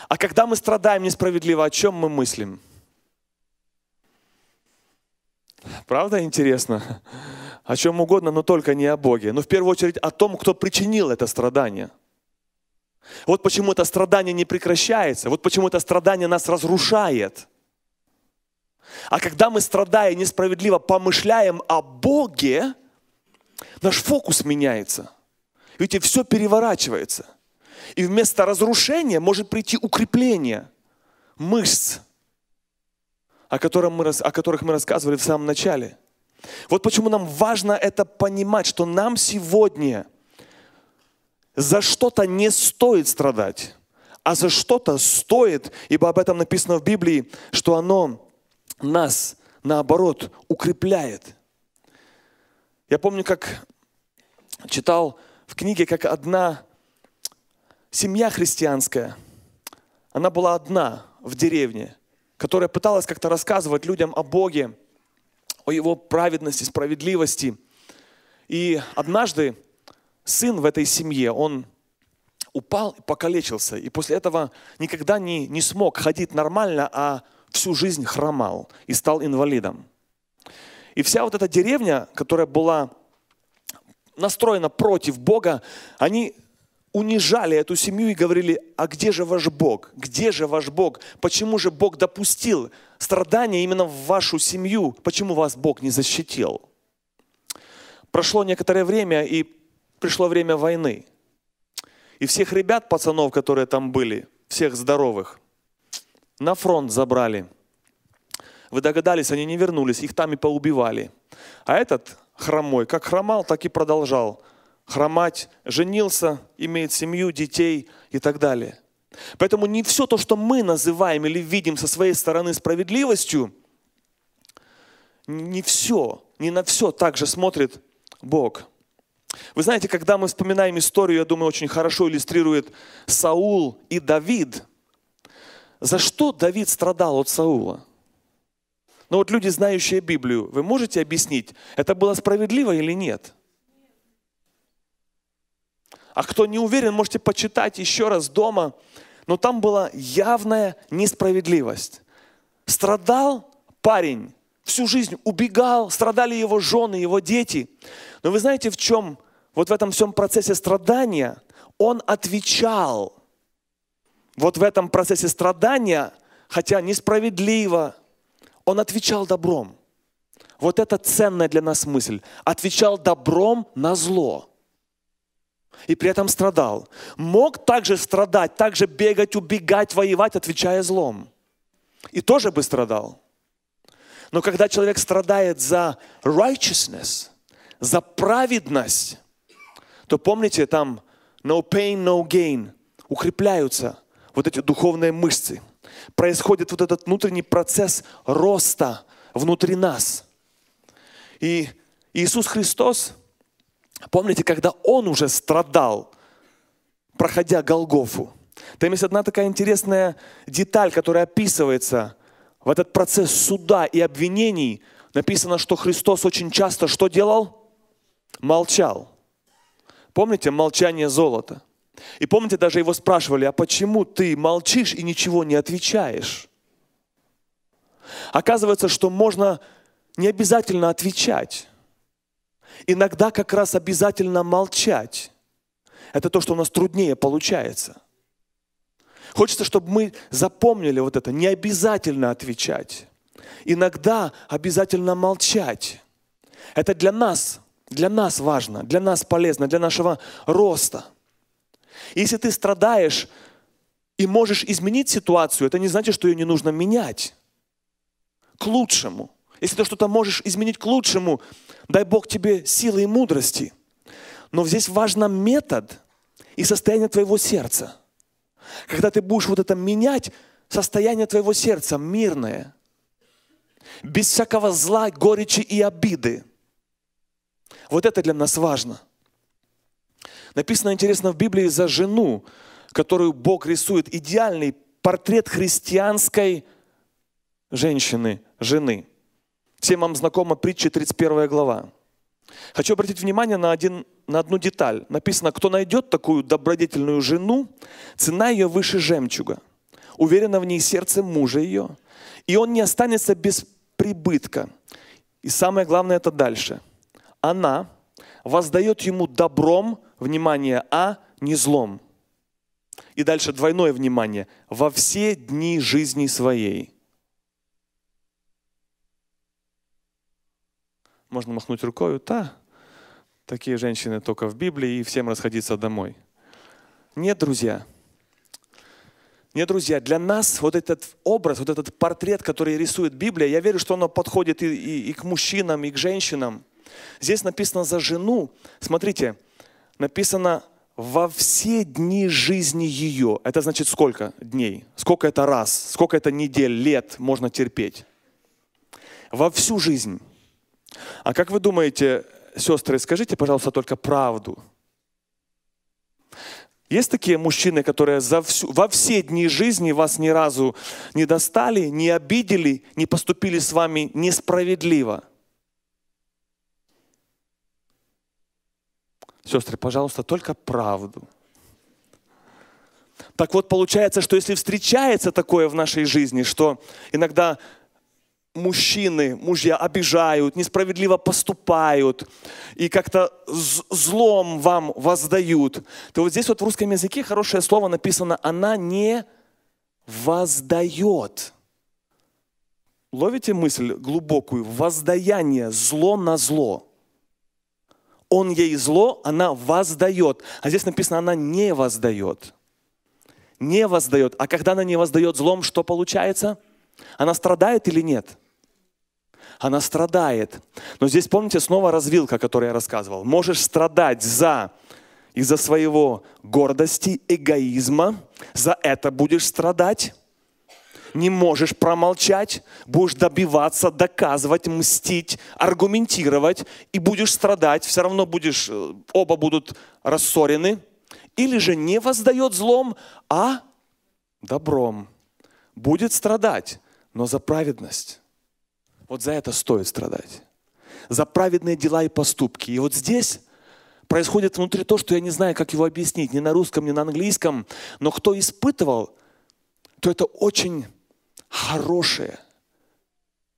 Speaker 1: А когда мы страдаем несправедливо, о чем мы мыслим? Правда интересно? О чем угодно, но только не о Боге. Но в первую очередь о том, кто причинил это страдание. Вот почему это страдание не прекращается. Вот почему это страдание нас разрушает. А когда мы, страдая несправедливо, помышляем о Боге, наш фокус меняется. Видите, все переворачивается. И вместо разрушения может прийти укрепление мышц, о, котором мы, о которых мы рассказывали в самом начале. Вот почему нам важно это понимать, что нам сегодня за что-то не стоит страдать, а за что-то стоит, ибо об этом написано в Библии, что оно нас, наоборот, укрепляет. Я помню, как читал в книге, как одна семья христианская, она была одна в деревне, которая пыталась как-то рассказывать людям о Боге, о Его праведности, справедливости. И однажды сын в этой семье, он упал и покалечился. И после этого никогда не, не смог ходить нормально, а всю жизнь хромал и стал инвалидом. И вся вот эта деревня, которая была настроена против Бога, они унижали эту семью и говорили, а где же ваш Бог? Где же ваш Бог? Почему же Бог допустил страдания именно в вашу семью? Почему вас Бог не защитил? Прошло некоторое время, и пришло время войны. И всех ребят, пацанов, которые там были, всех здоровых, на фронт забрали. Вы догадались, они не вернулись, их там и поубивали. А этот хромой, как хромал, так и продолжал хромать, женился, имеет семью, детей и так далее. Поэтому не все то, что мы называем или видим со своей стороны справедливостью, не все, не на все также смотрит Бог. Вы знаете, когда мы вспоминаем историю, я думаю, очень хорошо иллюстрирует Саул и Давид. За что Давид страдал от Саула? Но вот люди, знающие Библию, вы можете объяснить, это было справедливо или нет? А кто не уверен, можете почитать еще раз дома. Но там была явная несправедливость. Страдал парень, всю жизнь убегал, страдали его жены, его дети. Но вы знаете, в чем, вот в этом всем процессе страдания, он отвечал. Вот в этом процессе страдания, хотя несправедливо, он отвечал добром. Вот это ценная для нас мысль. Отвечал добром на зло и при этом страдал. Мог также страдать, также бегать, убегать, воевать, отвечая злом. И тоже бы страдал. Но когда человек страдает за righteousness, за праведность, то помните, там no pain, no gain, укрепляются вот эти духовные мышцы. Происходит вот этот внутренний процесс роста внутри нас. И Иисус Христос, Помните, когда он уже страдал, проходя Голгофу? Там есть одна такая интересная деталь, которая описывается в этот процесс суда и обвинений. Написано, что Христос очень часто что делал? Молчал. Помните молчание золота? И помните, даже его спрашивали, а почему ты молчишь и ничего не отвечаешь? Оказывается, что можно не обязательно отвечать. Иногда как раз обязательно молчать. Это то, что у нас труднее получается. Хочется, чтобы мы запомнили вот это. Не обязательно отвечать. Иногда обязательно молчать. Это для нас, для нас важно, для нас полезно, для нашего роста. Если ты страдаешь и можешь изменить ситуацию, это не значит, что ее не нужно менять к лучшему. Если ты что-то можешь изменить к лучшему, дай Бог тебе силы и мудрости. Но здесь важен метод и состояние твоего сердца. Когда ты будешь вот это менять, состояние твоего сердца мирное, без всякого зла, горечи и обиды. Вот это для нас важно. Написано интересно в Библии за жену, которую Бог рисует, идеальный портрет христианской женщины, жены. Всем вам знакома притча 31 глава. Хочу обратить внимание на, один, на одну деталь. Написано, кто найдет такую добродетельную жену, цена ее выше жемчуга. Уверено в ней сердце мужа ее, и он не останется без прибытка. И самое главное это дальше. Она воздает ему добром, внимание, а не злом. И дальше двойное внимание. Во все дни жизни своей. Можно махнуть рукой, та, такие женщины только в Библии и всем расходиться домой. Нет, друзья. Нет, друзья, для нас вот этот образ, вот этот портрет, который рисует Библия, я верю, что оно подходит и, и, и к мужчинам, и к женщинам. Здесь написано за жену. Смотрите, написано во все дни жизни ее. Это значит сколько дней? Сколько это раз? Сколько это недель, лет можно терпеть? Во всю жизнь. А как вы думаете, сестры, скажите, пожалуйста, только правду. Есть такие мужчины, которые за всю, во все дни жизни вас ни разу не достали, не обидели, не поступили с вами несправедливо? Сестры, пожалуйста, только правду. Так вот, получается, что если встречается такое в нашей жизни, что иногда мужчины, мужья обижают, несправедливо поступают и как-то злом вам воздают, то вот здесь вот в русском языке хорошее слово написано «она не воздает». Ловите мысль глубокую? Воздаяние, зло на зло. Он ей зло, она воздает. А здесь написано, она не воздает. Не воздает. А когда она не воздает злом, что получается? Она страдает или нет? она страдает. Но здесь, помните, снова развилка, которую я рассказывал. Можешь страдать за из-за своего гордости, эгоизма, за это будешь страдать. Не можешь промолчать, будешь добиваться, доказывать, мстить, аргументировать и будешь страдать, все равно будешь, э, оба будут рассорены. Или же не воздает злом, а добром. Будет страдать, но за праведность. Вот за это стоит страдать. За праведные дела и поступки. И вот здесь происходит внутри то, что я не знаю, как его объяснить, ни на русском, ни на английском, но кто испытывал, то это очень хорошее,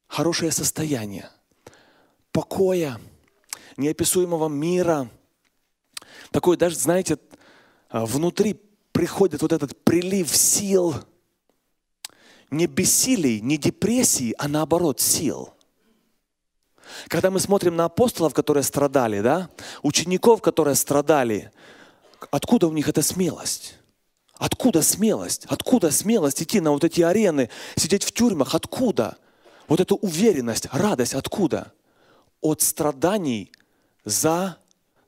Speaker 1: хорошее состояние покоя, неописуемого мира. Такой даже, знаете, внутри приходит вот этот прилив сил – не бессилий, не депрессии, а наоборот сил. Когда мы смотрим на апостолов, которые страдали, да, учеников, которые страдали, откуда у них эта смелость? Откуда смелость? Откуда смелость идти на вот эти арены, сидеть в тюрьмах? Откуда? Вот эта уверенность, радость, откуда? От страданий за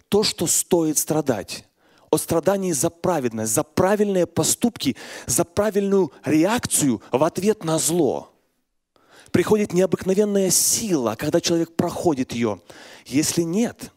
Speaker 1: то, что стоит страдать о страдании за праведность, за правильные поступки, за правильную реакцию в ответ на зло. Приходит необыкновенная сила, когда человек проходит ее. Если нет,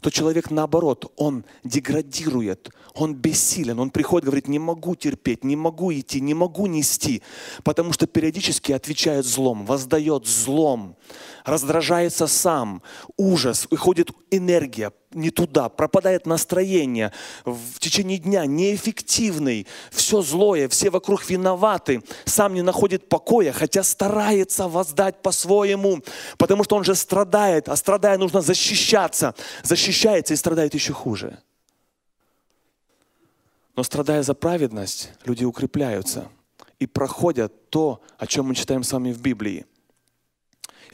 Speaker 1: то человек наоборот, он деградирует, он бессилен, он приходит, говорит, не могу терпеть, не могу идти, не могу нести, потому что периодически отвечает злом, воздает злом, раздражается сам, ужас, выходит энергия, не туда, пропадает настроение, в течение дня неэффективный, все злое, все вокруг виноваты, сам не находит покоя, хотя старается воздать по-своему, потому что он же страдает, а страдая нужно защищаться, защищается и страдает еще хуже. Но страдая за праведность, люди укрепляются и проходят то, о чем мы читаем с вами в Библии.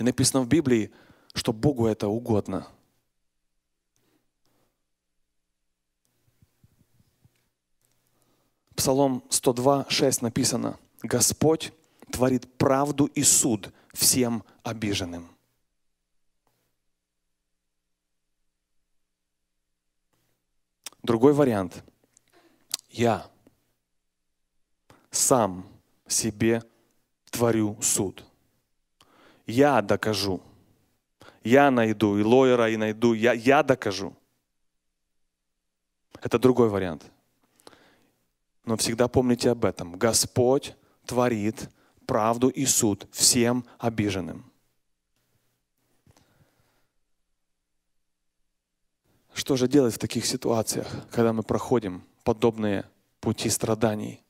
Speaker 1: И написано в Библии, что Богу это угодно. Псалом 102, 6 написано, Господь творит правду и суд всем обиженным. Другой вариант. Я сам себе творю суд. Я докажу. Я найду и лоера, и найду. Я, я докажу. Это другой вариант. Но всегда помните об этом. Господь творит правду и суд всем обиженным. Что же делать в таких ситуациях, когда мы проходим подобные пути страданий?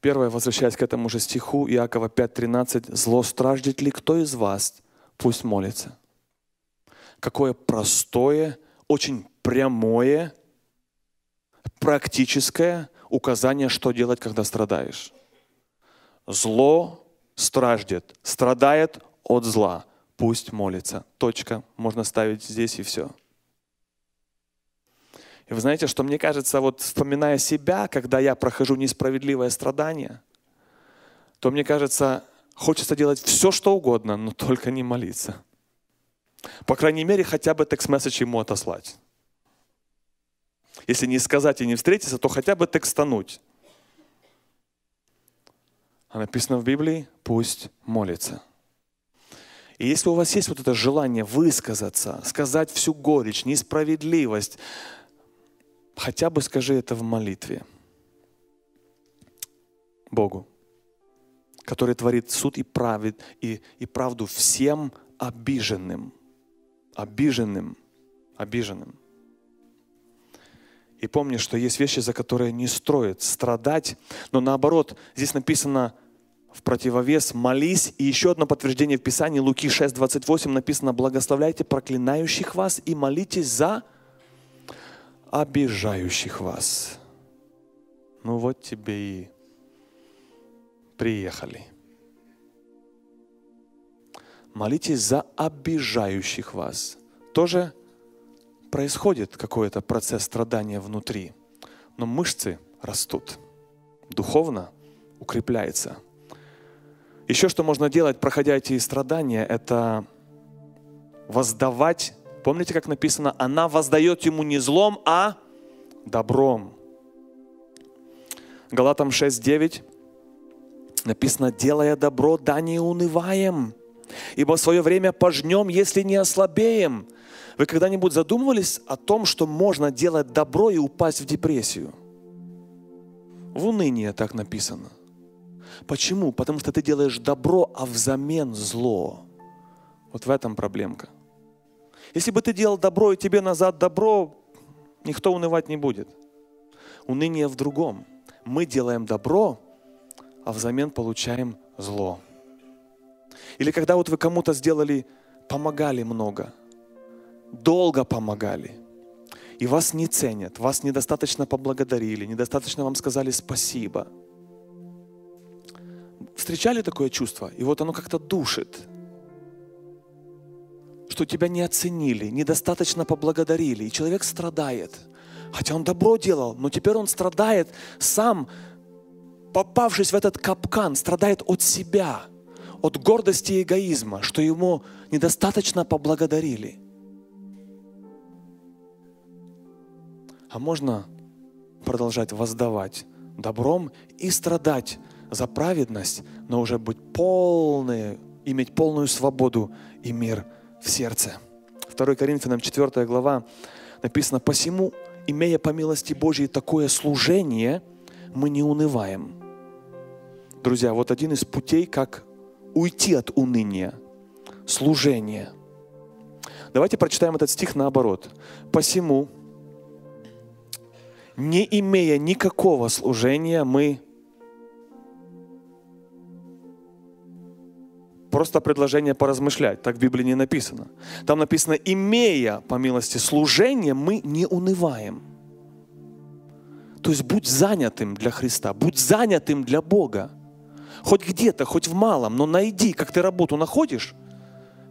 Speaker 1: Первое, возвращаясь к этому же стиху, Иакова 5.13, «Зло страждет ли кто из вас? Пусть молится». Какое простое, очень прямое, практическое указание, что делать, когда страдаешь. Зло страждет, страдает от зла. Пусть молится. Точка. Можно ставить здесь и все. И вы знаете, что мне кажется, вот вспоминая себя, когда я прохожу несправедливое страдание, то мне кажется, хочется делать все, что угодно, но только не молиться. По крайней мере, хотя бы текст-месседж ему отослать. Если не сказать и не встретиться, то хотя бы текстануть. А написано в Библии, пусть молится. И если у вас есть вот это желание высказаться, сказать всю горечь, несправедливость, Хотя бы скажи это в молитве Богу, который творит суд и, правит, и, и правду всем обиженным. Обиженным. Обиженным. И помни, что есть вещи, за которые не строят страдать, но наоборот, здесь написано в противовес «молись». И еще одно подтверждение в Писании, Луки 6, 28 написано «благословляйте проклинающих вас и молитесь за обижающих вас. Ну вот тебе и приехали. Молитесь за обижающих вас. Тоже происходит какой-то процесс страдания внутри, но мышцы растут, духовно укрепляется. Еще что можно делать, проходя эти страдания, это воздавать Помните, как написано, она воздает ему не злом, а добром. Галатам 6.9 написано, делая добро, да не унываем, ибо свое время пожнем, если не ослабеем. Вы когда-нибудь задумывались о том, что можно делать добро и упасть в депрессию? В уныние так написано. Почему? Потому что ты делаешь добро, а взамен зло. Вот в этом проблемка. Если бы ты делал добро и тебе назад добро, никто унывать не будет. Уныние в другом. Мы делаем добро, а взамен получаем зло. Или когда вот вы кому-то сделали, помогали много, долго помогали, и вас не ценят, вас недостаточно поблагодарили, недостаточно вам сказали спасибо. Встречали такое чувство? И вот оно как-то душит – что тебя не оценили, недостаточно поблагодарили, и человек страдает. Хотя он добро делал, но теперь он страдает сам, попавшись в этот капкан, страдает от себя, от гордости и эгоизма, что ему недостаточно поблагодарили. А можно продолжать воздавать добром и страдать за праведность, но уже быть полной, иметь полную свободу и мир в сердце. 2 Коринфянам 4 глава написано, «Посему, имея по милости Божьей такое служение, мы не унываем». Друзья, вот один из путей, как уйти от уныния – служение. Давайте прочитаем этот стих наоборот. «Посему, не имея никакого служения, мы Просто предложение поразмышлять. Так в Библии не написано. Там написано, имея по милости служение, мы не унываем. То есть будь занятым для Христа, будь занятым для Бога. Хоть где-то, хоть в малом, но найди, как ты работу находишь.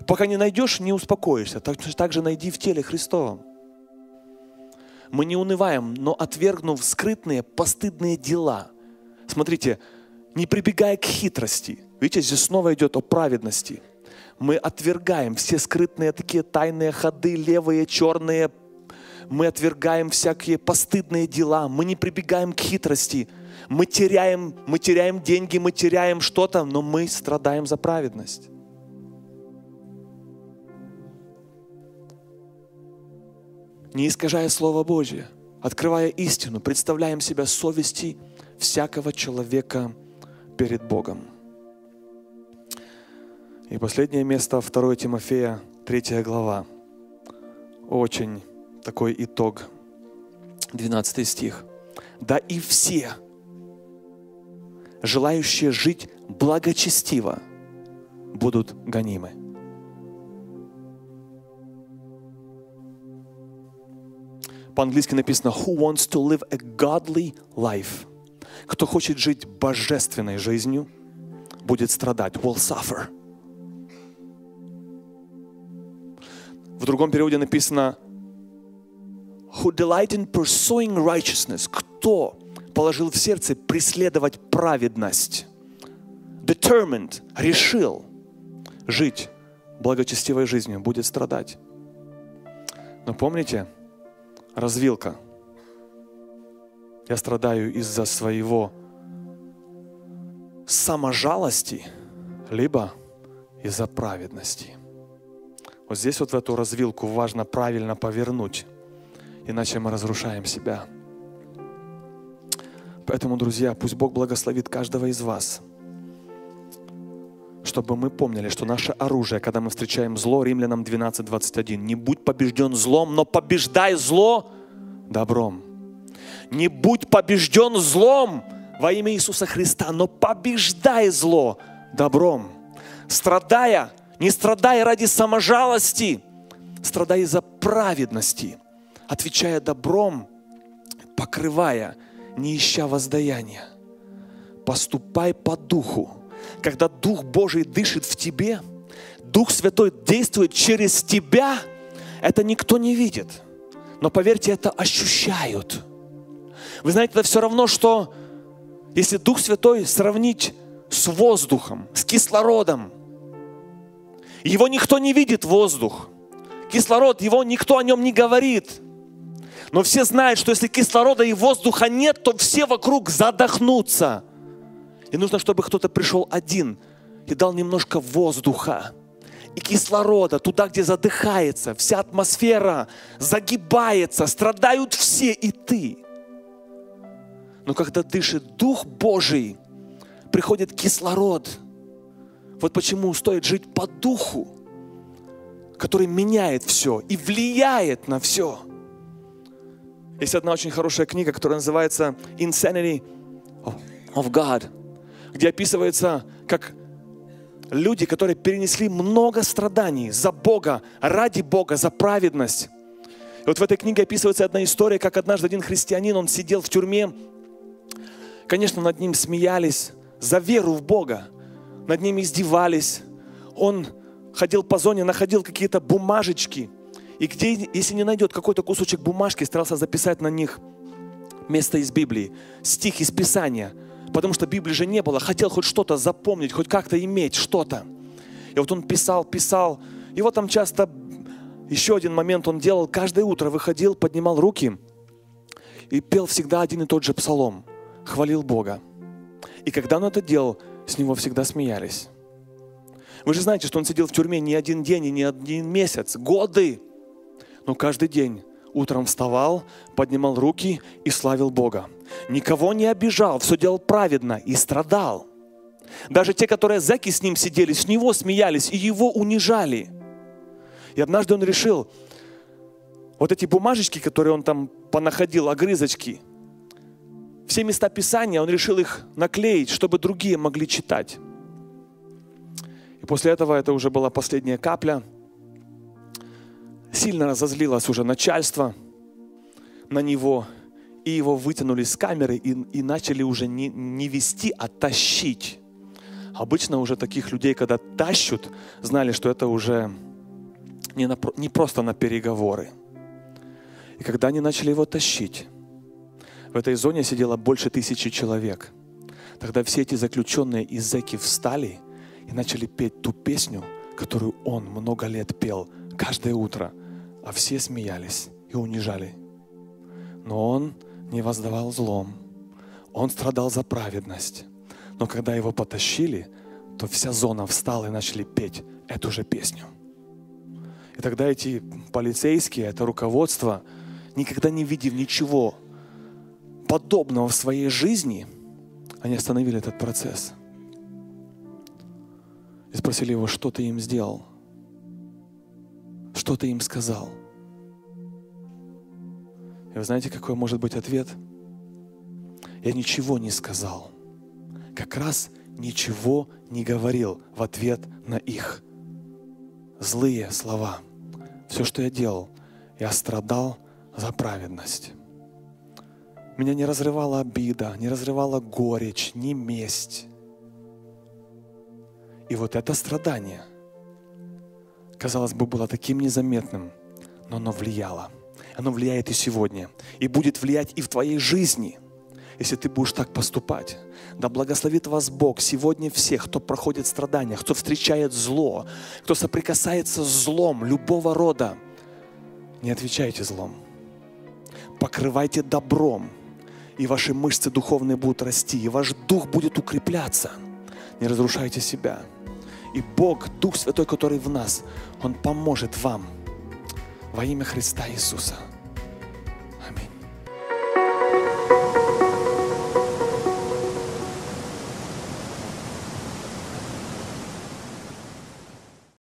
Speaker 1: Пока не найдешь, не успокоишься. Так, так же найди в теле Христовом. Мы не унываем, но отвергнув скрытные, постыдные дела. Смотрите, не прибегая к хитрости – Видите, здесь снова идет о праведности. Мы отвергаем все скрытные такие тайные ходы, левые, черные. Мы отвергаем всякие постыдные дела. Мы не прибегаем к хитрости. Мы теряем, мы теряем деньги, мы теряем что-то, но мы страдаем за праведность. Не искажая Слово Божье, открывая истину, представляем себя совести всякого человека перед Богом. И последнее место 2 Тимофея, 3 глава. Очень такой итог. 12 стих. Да и все, желающие жить благочестиво, будут гонимы. По-английски написано «Who wants to live a godly life?» Кто хочет жить божественной жизнью, будет страдать, will suffer – В другом переводе написано who delight in pursuing righteousness. Кто положил в сердце преследовать праведность. Determined, решил жить благочестивой жизнью, будет страдать. Но помните, развилка. Я страдаю из-за своего саможалости, либо из-за праведности. Вот здесь вот в эту развилку важно правильно повернуть, иначе мы разрушаем себя. Поэтому, друзья, пусть Бог благословит каждого из вас, чтобы мы помнили, что наше оружие, когда мы встречаем зло, Римлянам 12:21, не будь побежден злом, но побеждай зло добром. Не будь побежден злом во имя Иисуса Христа, но побеждай зло добром. Страдая, не страдай ради саможалости, страдай из-за праведности, отвечая добром, покрывая, не ища воздаяния. Поступай по духу. Когда Дух Божий дышит в тебе, Дух Святой действует через тебя, это никто не видит. Но поверьте, это ощущают. Вы знаете, это все равно, что если Дух Святой сравнить с воздухом, с кислородом, его никто не видит, воздух. Кислород, его никто о нем не говорит. Но все знают, что если кислорода и воздуха нет, то все вокруг задохнутся. И нужно, чтобы кто-то пришел один и дал немножко воздуха и кислорода туда, где задыхается, вся атмосфера загибается, страдают все, и ты. Но когда дышит Дух Божий, приходит кислород – вот почему стоит жить по духу, который меняет все и влияет на все. Есть одна очень хорошая книга, которая называется Insanity of God, где описывается, как люди, которые перенесли много страданий за Бога, ради Бога, за праведность. И вот в этой книге описывается одна история, как однажды один христианин, он сидел в тюрьме, конечно, над ним смеялись за веру в Бога, над ними издевались. Он ходил по зоне, находил какие-то бумажечки. И где, если не найдет какой-то кусочек бумажки, старался записать на них место из Библии, стих из Писания. Потому что Библии же не было. Хотел хоть что-то запомнить, хоть как-то иметь что-то. И вот он писал, писал. И вот там часто еще один момент он делал. Каждое утро выходил, поднимал руки и пел всегда один и тот же псалом. Хвалил Бога. И когда он это делал, с него всегда смеялись. Вы же знаете, что он сидел в тюрьме не один день и не один месяц, годы. Но каждый день утром вставал, поднимал руки и славил Бога. Никого не обижал, все делал праведно и страдал. Даже те, которые зэки с ним сидели, с него смеялись и его унижали. И однажды он решил, вот эти бумажечки, которые он там понаходил, огрызочки, все места Писания, он решил их наклеить, чтобы другие могли читать. И после этого это уже была последняя капля. Сильно разозлилось уже начальство на него, и его вытянули с камеры и, и начали уже не, не вести, а тащить. Обычно уже таких людей, когда тащут, знали, что это уже не, на, не просто на переговоры. И когда они начали его тащить, в этой зоне сидело больше тысячи человек. Тогда все эти заключенные из зэки встали и начали петь ту песню, которую он много лет пел каждое утро, а все смеялись и унижали. Но он не воздавал злом. Он страдал за праведность. Но когда его потащили, то вся зона встала и начали петь эту же песню. И тогда эти полицейские, это руководство, никогда не видев ничего подобного в своей жизни, они остановили этот процесс. И спросили его, что ты им сделал? Что ты им сказал? И вы знаете, какой может быть ответ? Я ничего не сказал. Как раз ничего не говорил в ответ на их злые слова. Все, что я делал, я страдал за праведность. Меня не разрывала обида, не разрывала горечь, ни месть. И вот это страдание, казалось бы, было таким незаметным, но оно влияло. Оно влияет и сегодня. И будет влиять и в твоей жизни, если ты будешь так поступать. Да благословит вас Бог сегодня всех, кто проходит страдания, кто встречает зло, кто соприкасается с злом любого рода. Не отвечайте злом. Покрывайте добром, и ваши мышцы духовные будут расти, и ваш дух будет укрепляться. Не разрушайте себя. И Бог, Дух Святой, который в нас, Он поможет вам во имя Христа Иисуса.